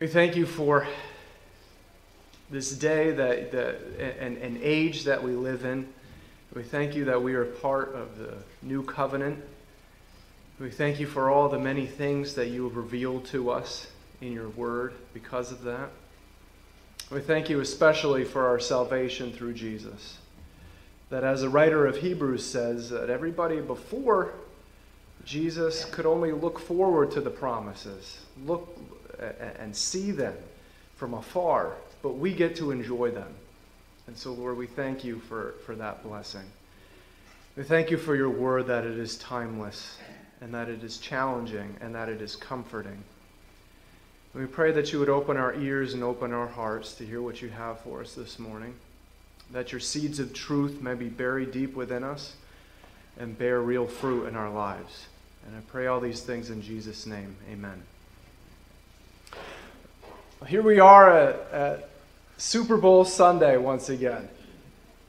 We thank you for this day that, that and, and age that we live in. We thank you that we are part of the new covenant. We thank you for all the many things that you have revealed to us in your word because of that. We thank you especially for our salvation through Jesus. That as a writer of Hebrews says, that everybody before Jesus could only look forward to the promises, look and see them from afar, but we get to enjoy them. And so, Lord, we thank you for, for that blessing. We thank you for your word that it is timeless and that it is challenging and that it is comforting. We pray that you would open our ears and open our hearts to hear what you have for us this morning, that your seeds of truth may be buried deep within us and bear real fruit in our lives. And I pray all these things in Jesus' name. Amen. Here we are at, at Super Bowl Sunday once again.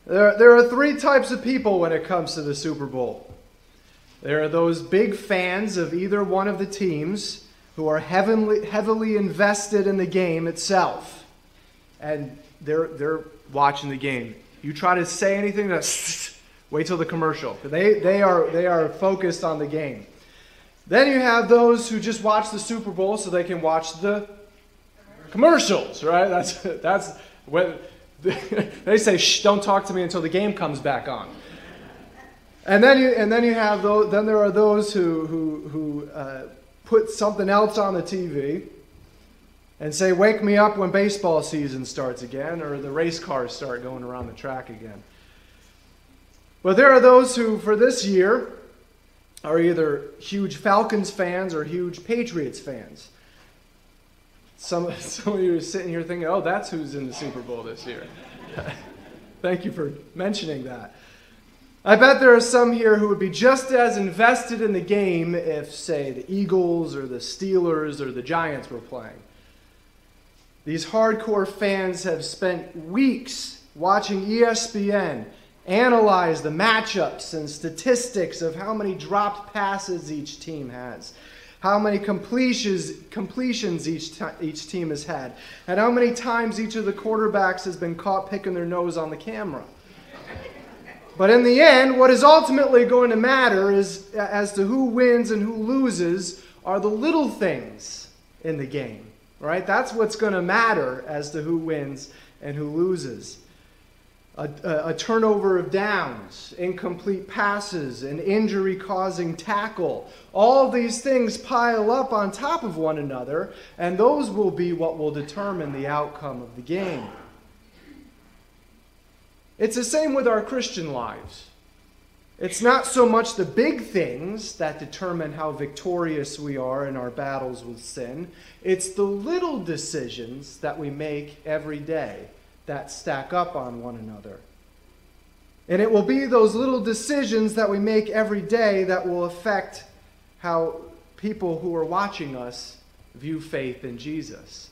There, there are three types of people when it comes to the Super Bowl. There are those big fans of either one of the teams who are heavily, heavily invested in the game itself. And they're, they're watching the game. You try to say anything, that's wait till the commercial. They, they, are, they are focused on the game. Then you have those who just watch the Super Bowl so they can watch the commercials, right? That's that's when they say, "Shh, don't talk to me until the game comes back on." And then you and then you have those. Then there are those who who who uh, put something else on the TV and say, "Wake me up when baseball season starts again," or the race cars start going around the track again. But there are those who, for this year, are either huge Falcons fans or huge Patriots fans. Some, some of you are sitting here thinking, oh, that's who's in the Super Bowl this year. Thank you for mentioning that. I bet there are some here who would be just as invested in the game if, say, the Eagles or the Steelers or the Giants were playing. These hardcore fans have spent weeks watching ESPN analyze the matchups and statistics of how many dropped passes each team has, how many completions, completions each, each team has had, and how many times each of the quarterbacks has been caught picking their nose on the camera. But in the end, what is ultimately going to matter is as to who wins and who loses are the little things in the game, right? That's what's going to matter as to who wins and who loses a, a, turnover of downs, incomplete passes, an injury causing tackle. All these things pile up on top of one another, and those will be what will determine the outcome of the game. It's the same with our Christian lives. It's not so much the big things that determine how victorious we are in our battles with sin, it's the little decisions that we make every day that stack up on one another. And it will be those little decisions that we make every day that will affect how people who are watching us view faith in Jesus.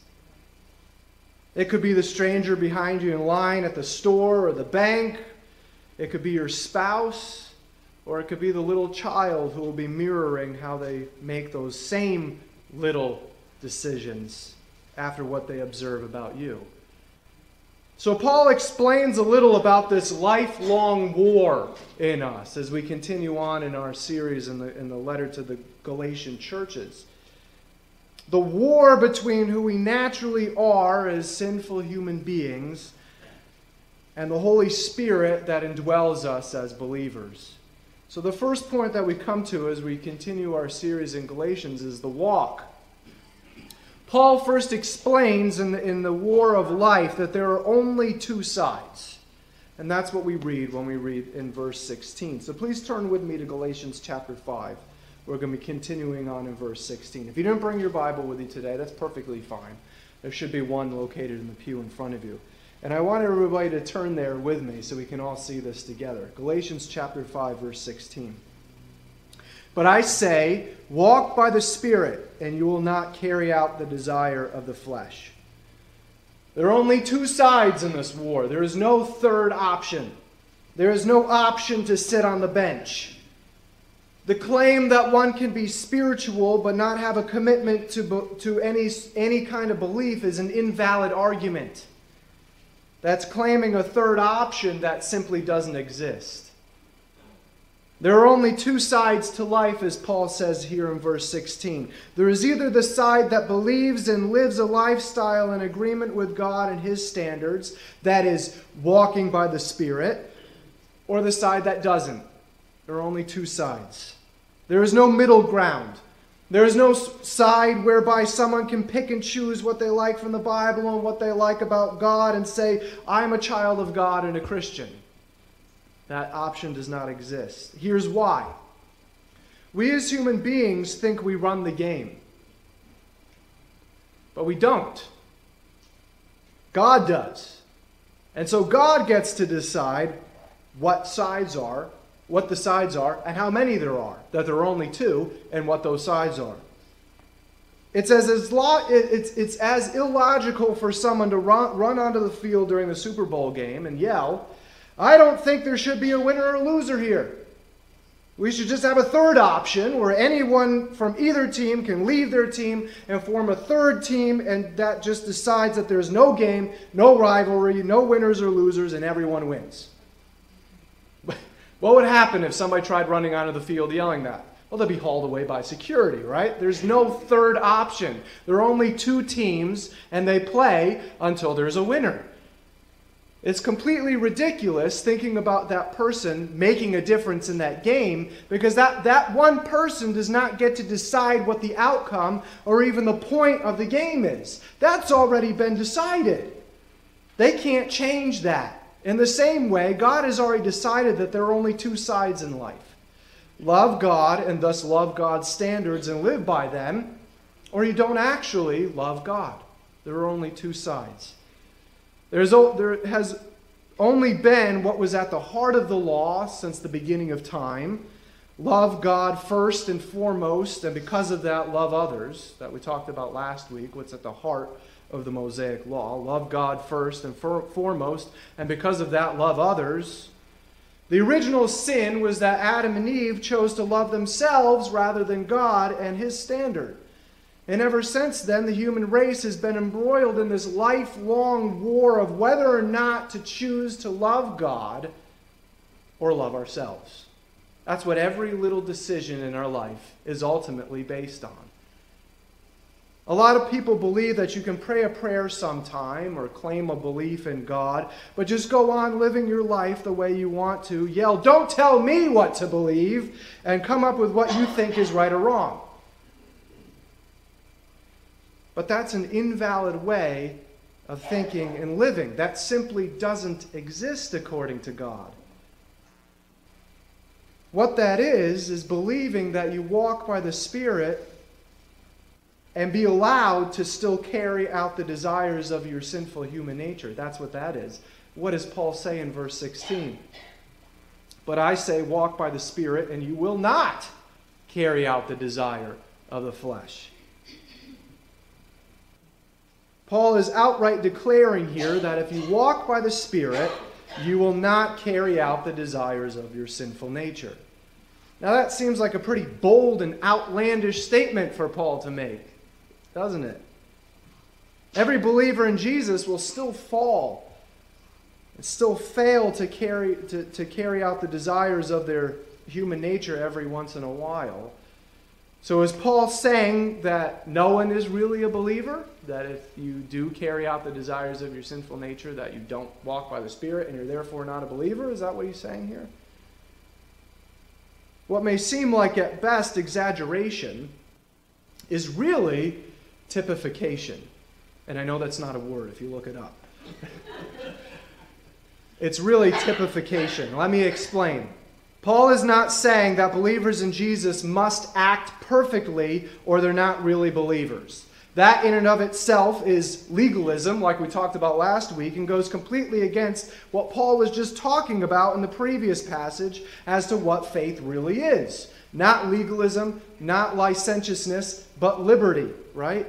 It could be the stranger behind you in line at the store or the bank. It could be your spouse, or it could be the little child who will be mirroring how they make those same little decisions after what they observe about you. So, Paul explains a little about this lifelong war in us as we continue on in our series in the, in the letter to the Galatian churches. The war between who we naturally are as sinful human beings and the Holy Spirit that indwells us as believers. So, the first point that we come to as we continue our series in Galatians is the walk. Paul first explains in the, in the war of life that there are only two sides. And that's what we read when we read in verse 16. So please turn with me to Galatians chapter 5. We're going to be continuing on in verse 16. If you didn't bring your Bible with you today, that's perfectly fine. There should be one located in the pew in front of you. And I want everybody to turn there with me so we can all see this together. Galatians chapter 5, verse 16. But I say, walk by the Spirit, and you will not carry out the desire of the flesh. There are only two sides in this war. There is no third option. There is no option to sit on the bench. The claim that one can be spiritual but not have a commitment to, to any, any kind of belief is an invalid argument. That's claiming a third option that simply doesn't exist. There are only two sides to life, as Paul says here in verse 16. There is either the side that believes and lives a lifestyle in agreement with God and His standards, that is, walking by the Spirit, or the side that doesn't. There are only two sides. There is no middle ground. There is no side whereby someone can pick and choose what they like from the Bible and what they like about God and say, I'm a child of God and a Christian. That option does not exist. Here's why. We as human beings think we run the game, but we don't. God does. And so God gets to decide what sides are, what the sides are, and how many there are. That there are only two, and what those sides are. It's as, as lo- it's, it's as illogical for someone to run, run onto the field during the Super Bowl game and yell I don't think there should be a winner or a loser here. We should just have a third option where anyone from either team can leave their team and form a third team, and that just decides that there's no game, no rivalry, no winners or losers, and everyone wins. What would happen if somebody tried running onto the field yelling that? Well, they'd be hauled away by security, right? There's no third option. There are only two teams, and they play until there's a winner. It's completely ridiculous thinking about that person making a difference in that game because that, that one person does not get to decide what the outcome or even the point of the game is. That's already been decided. They can't change that. In the same way, God has already decided that there are only two sides in life love God and thus love God's standards and live by them, or you don't actually love God. There are only two sides. There's, there has only been what was at the heart of the law since the beginning of time love God first and foremost, and because of that, love others, that we talked about last week, what's at the heart of the Mosaic law. Love God first and for, foremost, and because of that, love others. The original sin was that Adam and Eve chose to love themselves rather than God and His standard. And ever since then, the human race has been embroiled in this lifelong war of whether or not to choose to love God or love ourselves. That's what every little decision in our life is ultimately based on. A lot of people believe that you can pray a prayer sometime or claim a belief in God, but just go on living your life the way you want to, yell, Don't tell me what to believe, and come up with what you think is right or wrong. But that's an invalid way of thinking and living. That simply doesn't exist according to God. What that is, is believing that you walk by the Spirit and be allowed to still carry out the desires of your sinful human nature. That's what that is. What does Paul say in verse 16? But I say, walk by the Spirit, and you will not carry out the desire of the flesh. Paul is outright declaring here that if you walk by the Spirit, you will not carry out the desires of your sinful nature. Now, that seems like a pretty bold and outlandish statement for Paul to make, doesn't it? Every believer in Jesus will still fall and still fail to carry, to, to carry out the desires of their human nature every once in a while. So, is Paul saying that no one is really a believer? That if you do carry out the desires of your sinful nature, that you don't walk by the Spirit and you're therefore not a believer? Is that what he's saying here? What may seem like at best exaggeration is really typification. And I know that's not a word if you look it up. it's really typification. Let me explain. Paul is not saying that believers in Jesus must act perfectly or they're not really believers. That, in and of itself, is legalism, like we talked about last week, and goes completely against what Paul was just talking about in the previous passage as to what faith really is. Not legalism, not licentiousness, but liberty, right?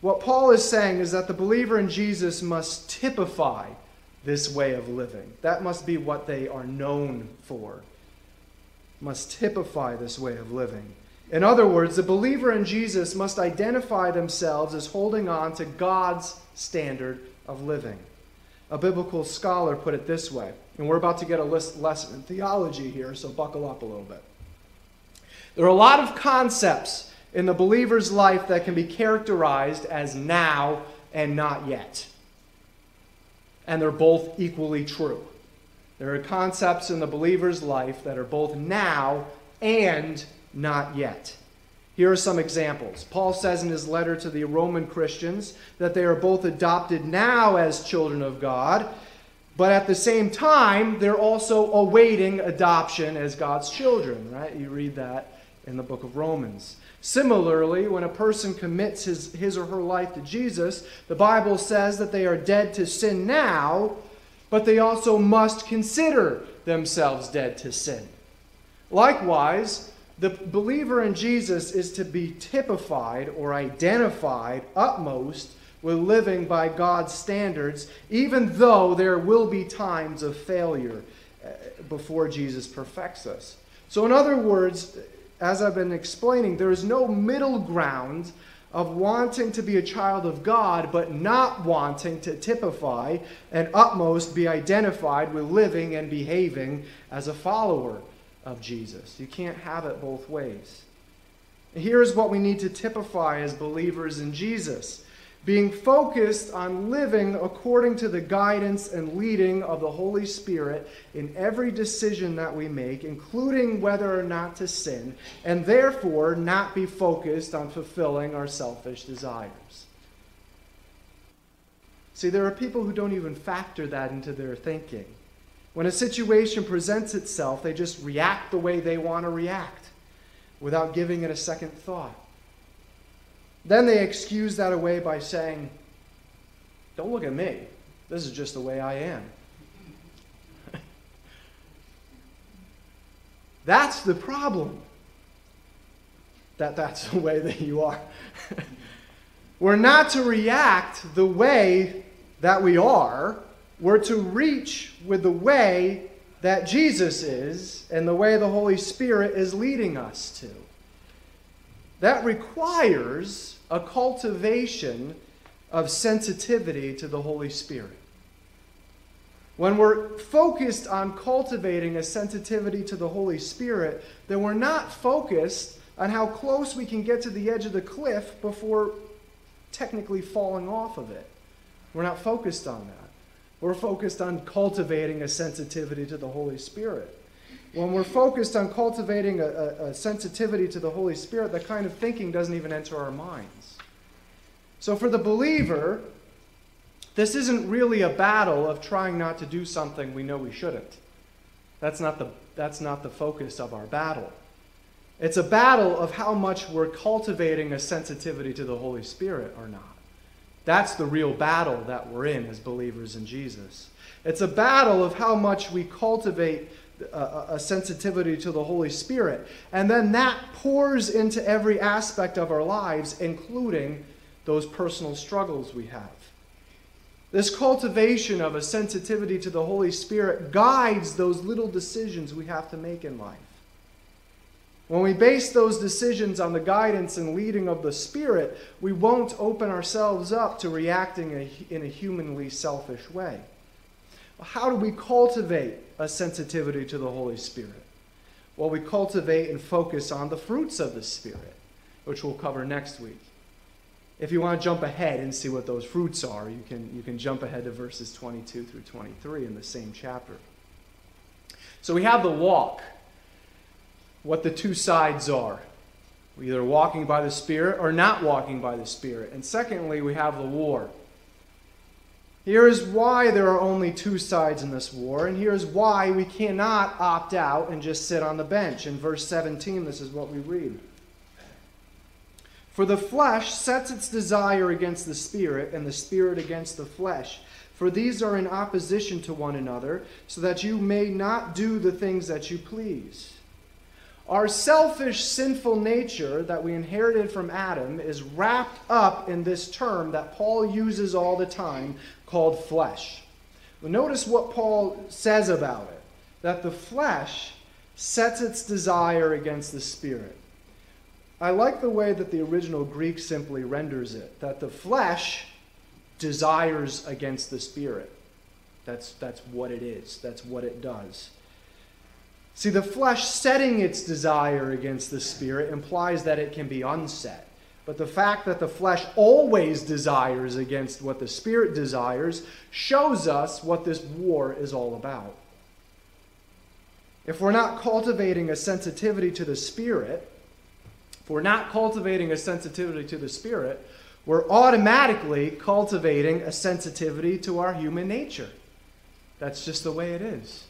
What Paul is saying is that the believer in Jesus must typify this way of living. That must be what they are known for. must typify this way of living. In other words, the believer in Jesus must identify themselves as holding on to God's standard of living. A biblical scholar put it this way, and we're about to get a lesson in theology here, so buckle up a little bit. There are a lot of concepts in the believer's life that can be characterized as now and not yet. And they're both equally true. There are concepts in the believer's life that are both now and not yet. Here are some examples. Paul says in his letter to the Roman Christians that they are both adopted now as children of God, but at the same time, they're also awaiting adoption as God's children, right? You read that in the book of Romans. Similarly, when a person commits his, his or her life to Jesus, the Bible says that they are dead to sin now, but they also must consider themselves dead to sin. Likewise, the believer in Jesus is to be typified or identified utmost with living by God's standards, even though there will be times of failure uh, before Jesus perfects us. So, in other words, as I've been explaining, there is no middle ground of wanting to be a child of God, but not wanting to typify and utmost be identified with living and behaving as a follower of Jesus. You can't have it both ways. Here's what we need to typify as believers in Jesus being focused on living according to the guidance and leading of the Holy Spirit in every decision that we make, including whether or not to sin, and therefore not be focused on fulfilling our selfish desires. See, there are people who don't even factor that into their thinking. When a situation presents itself, they just react the way they want to react without giving it a second thought. Then they excuse that away by saying, Don't look at me. This is just the way I am. that's the problem. That that's the way that you are. We're not to react the way that we are we're to reach with the way that Jesus is and the way the Holy Spirit is leading us to. That requires a cultivation of sensitivity to the Holy Spirit. When we're focused on cultivating a sensitivity to the Holy Spirit, then we're not focused on how close we can get to the edge of the cliff before technically falling off of it. We're not focused on that. We're focused on cultivating a sensitivity to the Holy Spirit. When we're focused on cultivating a, a, a sensitivity to the Holy Spirit, that kind of thinking doesn't even enter our minds. So for the believer, this isn't really a battle of trying not to do something we know we shouldn't. That's not the, that's not the focus of our battle. It's a battle of how much we're cultivating a sensitivity to the Holy Spirit or not. That's the real battle that we're in as believers in Jesus. It's a battle of how much we cultivate a, a, sensitivity to the Holy Spirit. And then that pours into every aspect of our lives, including those personal struggles we have. This cultivation of a sensitivity to the Holy Spirit guides those little decisions we have to make in life. When we base those decisions on the guidance and leading of the Spirit, we won't open ourselves up to reacting in a humanly selfish way. How do we cultivate a sensitivity to the Holy Spirit? Well, we cultivate and focus on the fruits of the Spirit, which we'll cover next week. If you want to jump ahead and see what those fruits are, you can, you can jump ahead to verses 22 through 23 in the same chapter. So we have the walk what the two sides are. We're either walking by the Spirit or not walking by the Spirit. And secondly, we have the war. Here is why there are only two sides in this war, and here's why we cannot opt out and just sit on the bench. In verse 17, this is what we read. For the flesh sets its desire against the spirit, and the spirit against the flesh. For these are in opposition to one another, so that you may not do the things that you please. Our selfish, sinful nature that we inherited from Adam is wrapped up in this term that Paul uses all the time called flesh. Well, notice what Paul says about it that the flesh sets its desire against the Spirit. I like the way that the original Greek simply renders it that the flesh desires against the Spirit. That's, that's what it is, that's what it does. See, the flesh setting its desire against the Spirit implies that it can be unset. But the fact that the flesh always desires against what the Spirit desires shows us what this war is all about. If we're not cultivating a sensitivity to the Spirit, if we're not cultivating a sensitivity to the Spirit, we're automatically cultivating a sensitivity to our human nature. That's just the way it is.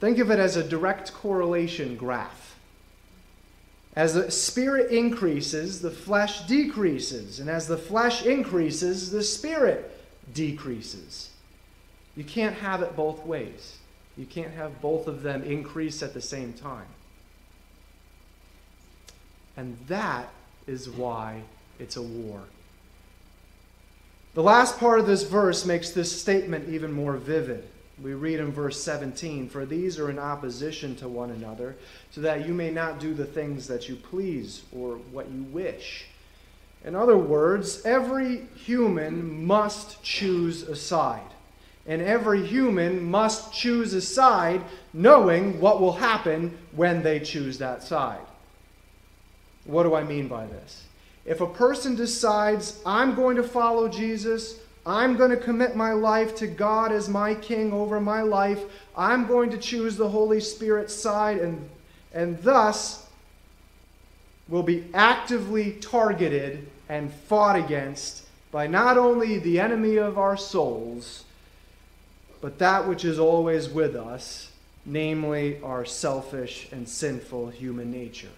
Think of it as a direct correlation graph. As the spirit increases, the flesh decreases. And as the flesh increases, the spirit decreases. You can't have it both ways. You can't have both of them increase at the same time. And that is why it's a war. The last part of this verse makes this statement even more vivid. We read in verse 17 For these are in opposition to one another, so that you may not do the things that you please or what you wish. In other words, every human must choose a side. And every human must choose a side knowing what will happen when they choose that side. What do I mean by this? If a person decides, I'm going to follow Jesus, I'm going to commit my life to God as my king over my life. I'm going to choose the Holy Spirit's side and, and thus will be actively targeted and fought against by not only the enemy of our souls, but that which is always with us, namely our selfish and sinful human nature.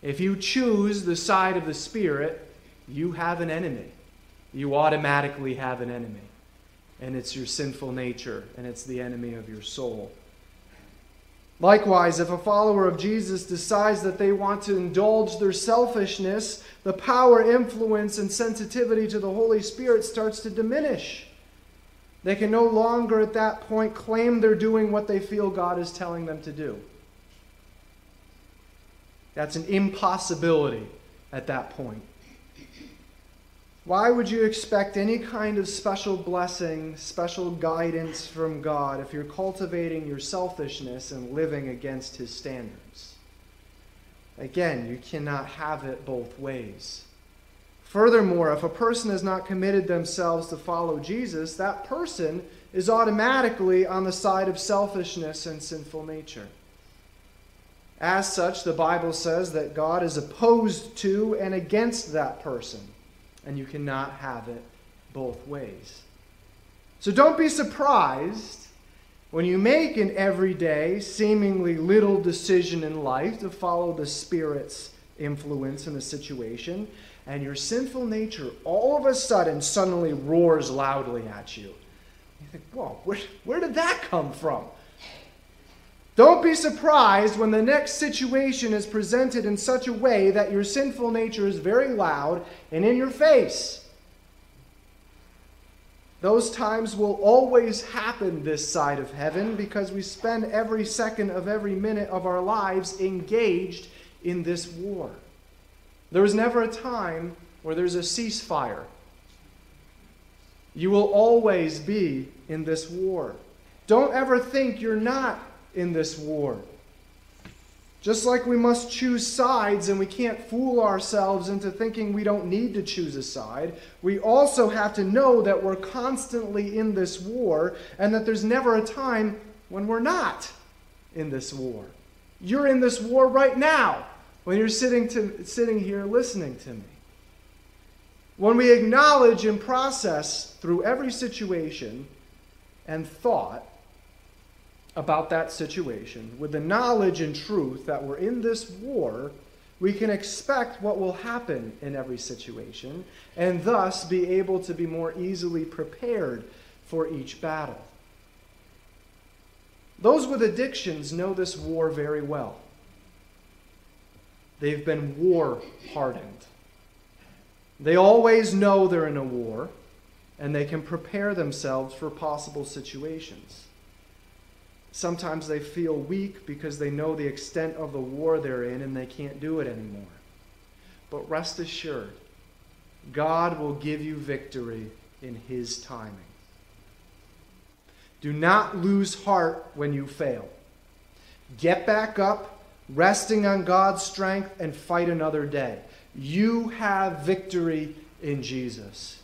If you choose the side of the Spirit, you have an enemy you automatically have an enemy. And it's your sinful nature, and it's the enemy of your soul. Likewise, if a follower of Jesus decides that they want to indulge their selfishness, the power, influence, and sensitivity to the Holy Spirit starts to diminish. They can no longer at that point claim they're doing what they feel God is telling them to do. That's an impossibility at that point. Why would you expect any kind of special blessing, special guidance from God if you're cultivating your selfishness and living against His standards? Again, you cannot have it both ways. Furthermore, if a person has not committed themselves to follow Jesus, that person is automatically on the side of selfishness and sinful nature. As such, the Bible says that God is opposed to and against that person and you cannot have it both ways. So don't be surprised when you make an everyday, seemingly little decision in life to follow the Spirit's influence in a situation, and your sinful nature all of a sudden suddenly roars loudly at you. You think, whoa, where, where did that come from? Don't be surprised when the next situation is presented in such a way that your sinful nature is very loud and in your face. Those times will always happen this side of heaven because we spend every second of every minute of our lives engaged in this war. There is never a time where there's a ceasefire. You will always be in this war. Don't ever think you're not in this war. Just like we must choose sides and we can't fool ourselves into thinking we don't need to choose a side, we also have to know that we're constantly in this war and that there's never a time when we're not in this war. You're in this war right now when you're sitting, to, sitting here listening to me. When we acknowledge and process through every situation and thought about that situation, with the knowledge and truth that we're in this war, we can expect what will happen in every situation and thus be able to be more easily prepared for each battle. Those with addictions know this war very well. They've been war hardened. They always know they're in a war and they can prepare themselves for possible situations. Sometimes they feel weak because they know the extent of the war they're in and they can't do it anymore. But rest assured, God will give you victory in His timing. Do not lose heart when you fail. Get back up, resting on God's strength, and fight another day. You have victory in Jesus.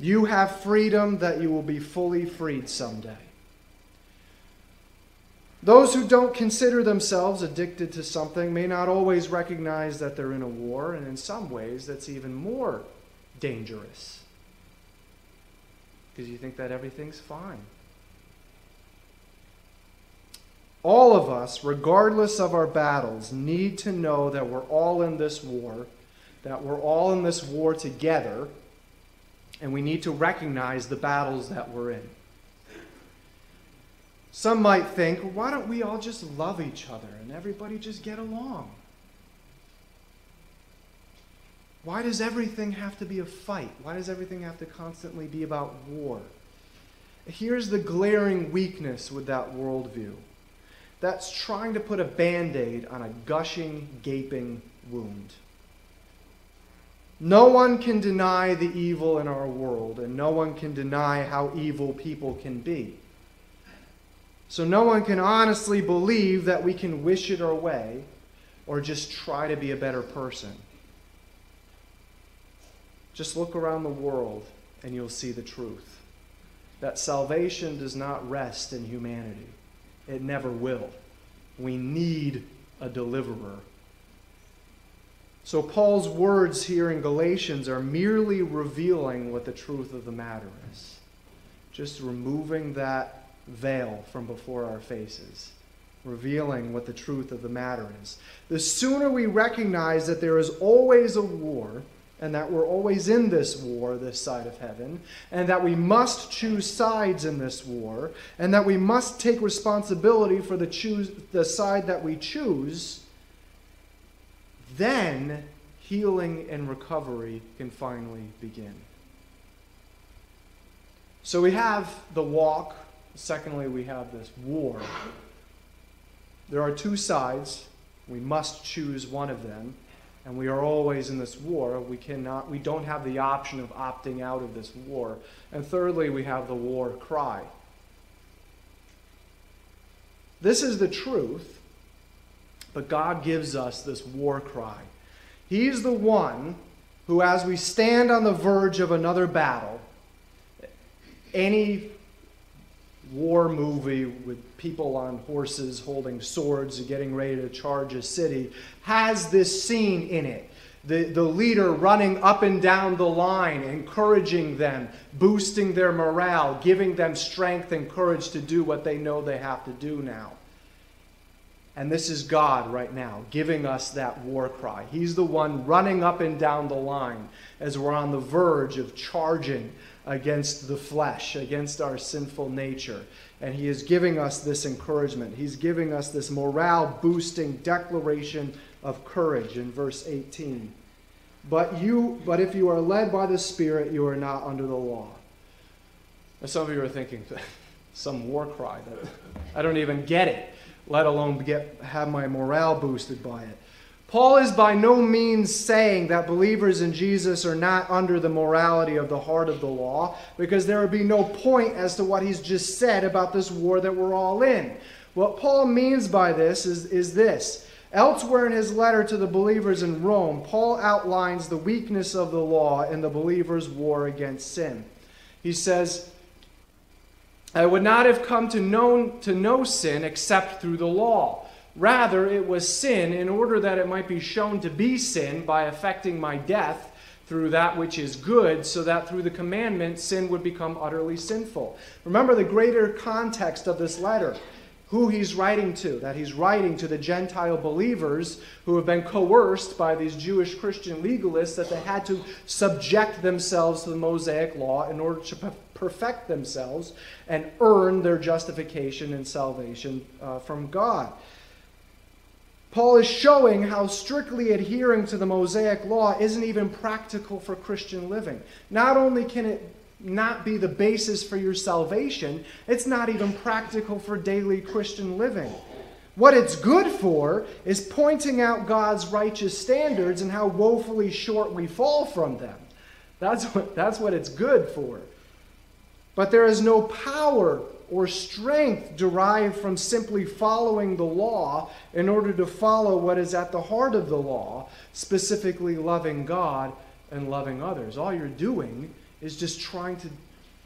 You have freedom that you will be fully freed someday. Those who don't consider themselves addicted to something may not always recognize that they're in a war, and in some ways, that's even more dangerous. Because you think that everything's fine. All of us, regardless of our battles, need to know that we're all in this war, that we're all in this war together, and we need to recognize the battles that we're in. Some might think, why don't we all just love each other and everybody just get along? Why does everything have to be a fight? Why does everything have to constantly be about war? Here's the glaring weakness with that worldview that's trying to put a band aid on a gushing, gaping wound. No one can deny the evil in our world, and no one can deny how evil people can be. So no one can honestly believe that we can wish it our way or just try to be a better person. Just look around the world and you'll see the truth that salvation does not rest in humanity. It never will. We need a deliverer. So, Paul's words here in Galatians are merely revealing what the truth of the matter is. Just removing that veil from before our faces, revealing what the truth of the matter is. The sooner we recognize that there is always a war, and that we're always in this war, this side of heaven, and that we must choose sides in this war, and that we must take responsibility for the, choose, the side that we choose, then healing and recovery can finally begin. So we have the walk. Secondly, we have this war. There are two sides. We must choose one of them and we are always in this war, we cannot we don't have the option of opting out of this war. And thirdly, we have the war cry. This is the truth, but God gives us this war cry. He's the one who, as we stand on the verge of another battle, any war movie with people on horses holding swords and getting ready to charge a city has this scene in it. The, the leader running up and down the line, encouraging them, boosting their morale, giving them strength and courage to do what they know they have to do now. And this is God right now giving us that war cry. He's the one running up and down the line as we're on the verge of charging against the flesh, against our sinful nature. And he is giving us this encouragement. He's giving us this morale boosting declaration of courage in verse 18. But you but if you are led by the Spirit, you are not under the law. And some of you are thinking, some war cry that I don't even get it, let alone get have my morale boosted by it. Paul is by no means saying that believers in Jesus are not under the morality of the heart of the law, because there would be no point as to what he's just said about this war that we're all in. What Paul means by this is, is this. Elsewhere in his letter to the believers in Rome, Paul outlines the weakness of the law in the believers' war against sin. He says, I would not have come to know, to know sin except through the law. Rather, it was sin in order that it might be shown to be sin by affecting my death through that which is good, so that through the commandment sin would become utterly sinful. Remember the greater context of this letter who he's writing to, that he's writing to the Gentile believers who have been coerced by these Jewish Christian legalists that they had to subject themselves to the Mosaic law in order to perfect themselves and earn their justification and salvation uh, from God. Paul is showing how strictly adhering to the Mosaic law isn't even practical for Christian living. Not only can it not be the basis for your salvation. It's not even practical for daily Christian living. What it's good for is pointing out God's righteous standards and how woefully short we fall from them. That's what, that's what it's good for. But there is no power or strength derived from simply following the law in order to follow what is at the heart of the law, specifically loving God and loving others. All you're doing is just trying to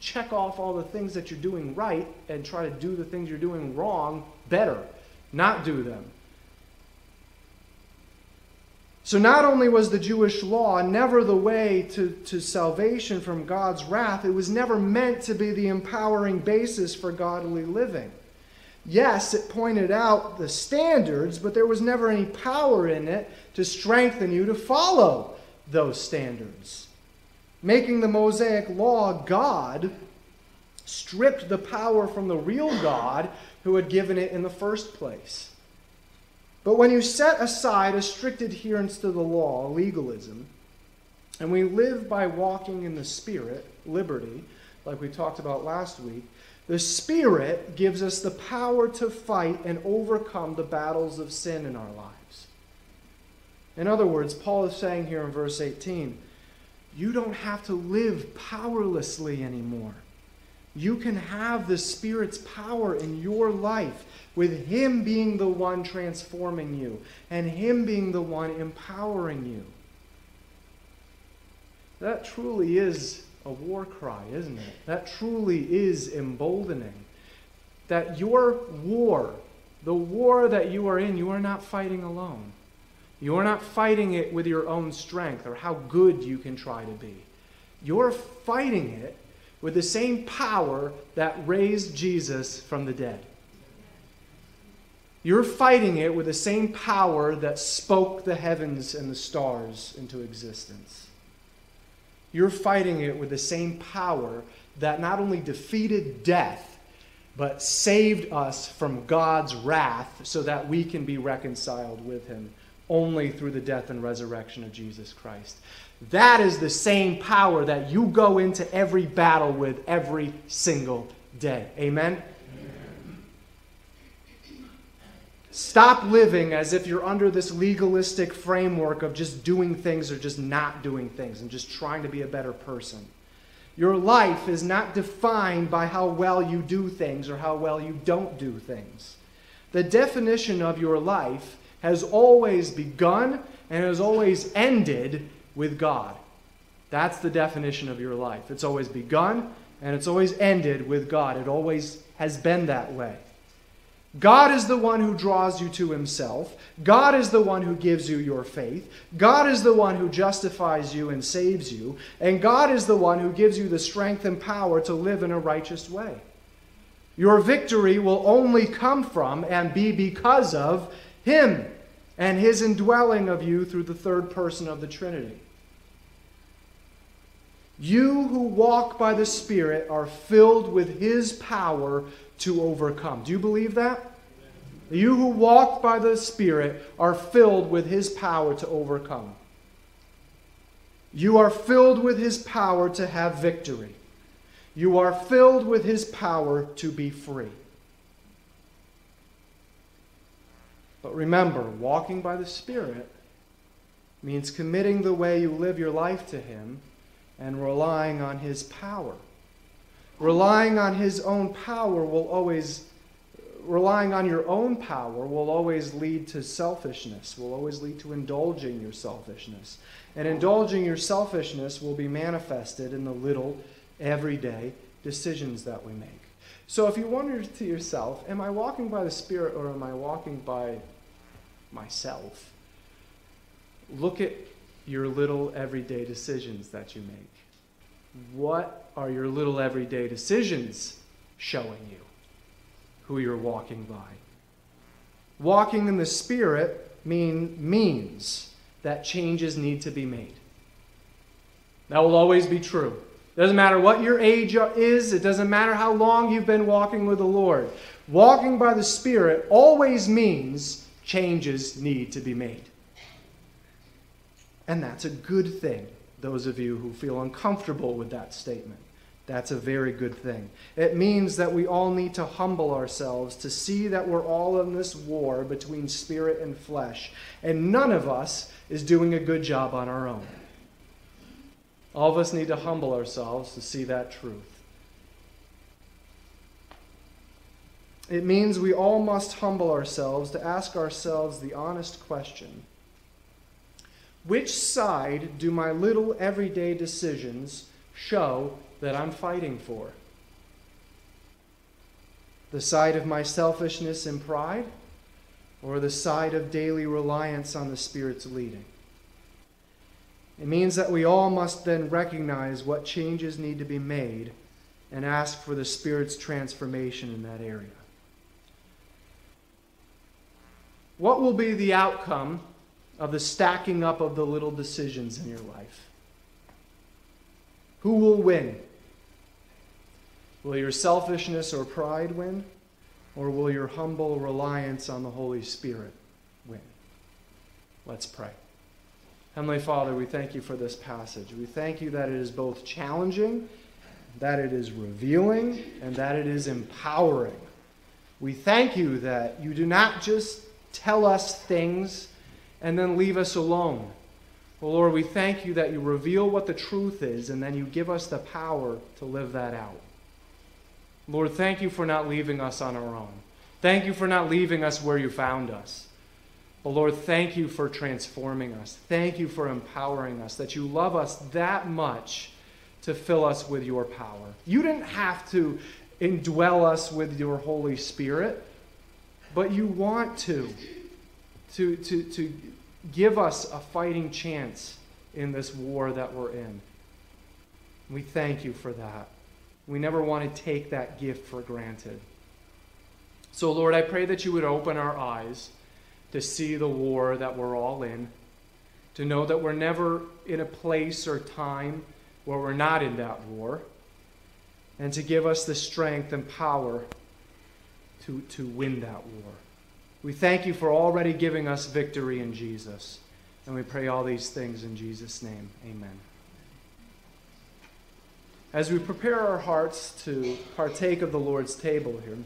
check off all the things that you're doing right and try to do the things you're doing wrong better, not do them. So, not only was the Jewish law never the way to, to salvation from God's wrath, it was never meant to be the empowering basis for godly living. Yes, it pointed out the standards, but there was never any power in it to strengthen you to follow those standards. Making the Mosaic law God stripped the power from the real God who had given it in the first place. But when you set aside a strict adherence to the law, legalism, and we live by walking in the Spirit, liberty, like we talked about last week, the Spirit gives us the power to fight and overcome the battles of sin in our lives. In other words, Paul is saying here in verse 18, you don't have to live powerlessly anymore. You can have the Spirit's power in your life with Him being the one transforming you and Him being the one empowering you. That truly is a war cry, isn't it? That truly is emboldening. That your war, the war that you are in, you are not fighting alone. You are not fighting it with your own strength or how good you can try to be. You're fighting it with the same power that raised Jesus from the dead. You're fighting it with the same power that spoke the heavens and the stars into existence. You're fighting it with the same power that not only defeated death, but saved us from God's wrath so that we can be reconciled with Him only through the death and resurrection of Jesus Christ. That is the same power that you go into every battle with every single day. Amen? Stop living as if you're under this legalistic framework of just doing things or just not doing things and just trying to be a better person. Your life is not defined by how well you do things or how well you don't do things. The definition of your life has always begun and has always ended with God. That's the definition of your life. It's always begun and it's always ended with God. It always has been that way. God is the one who draws you to himself. God is the one who gives you your faith. God is the one who justifies you and saves you. And God is the one who gives you the strength and power to live in a righteous way. Your victory will only come from and be because of Him and His indwelling of you through the third person of the Trinity. You who walk by the Spirit are filled with His power to overcome. Do you believe that? You who walk by the Spirit are filled with His power to overcome. You are filled with His power to have victory. You are filled with His power to be free. But remember, walking by the Spirit means committing the way you live your life to Him and relying on His power. Relying on His own power will always, relying on your own power will always lead to selfishness, will always lead to indulging your selfishness. And indulging your selfishness will be manifested in the little, everyday decisions that we make. So if you wonder to yourself, am I walking by the Spirit or am I walking by myself? Look at your little everyday decisions that you make. What are your little everyday decisions showing you who you're walking by? Walking in the Spirit mean, means that changes need to be made. That will always be true. It Doesn't matter what your age is, it doesn't matter how long you've been walking with the Lord. Walking by the Spirit always means changes need to be made. And that's a good thing, those of you who feel uncomfortable with that statement. That's a very good thing. It means that we all need to humble ourselves to see that we're all in this war between spirit and flesh, and none of us is doing a good job on our own. All of us need to humble ourselves to see that truth. It means we all must humble ourselves to ask ourselves the honest question Which side do my little everyday decisions show that I'm fighting for? The side of my selfishness and pride, or the side of daily reliance on the Spirit's leading? It means that we all must then recognize what changes need to be made and ask for the Spirit's transformation in that area. What will be the outcome of the stacking up of the little decisions in your life? Who will win? Will your selfishness or pride win? Or will your humble reliance on the Holy Spirit win? Let's pray. Heavenly Father, we thank you for this passage. We thank you that it is both challenging, that it is revealing, and that it is empowering. We thank you that you do not just tell us things and then leave us alone. Well, Lord, we thank you that you reveal what the truth is and then you give us the power to live that out. Lord, thank you for not leaving us on our own. Thank you for not leaving us where you found us. But Lord, thank you for transforming us. Thank you for empowering us, that you love us that much to fill us with your power. You didn't have to indwell us with your Holy Spirit but you want to, to, to, to give us a fighting chance in this war that we're in. We thank you for that. We never want to take that gift for granted. So, Lord, I pray that you would open our eyes to see the war that we're all in, to know that we're never in a place or time where we're not in that war, and to give us the strength and power to, to win that war. We thank you for already giving us victory in Jesus. And we pray all these things in Jesus' name. Amen. As we prepare our hearts to partake of the Lord's table here,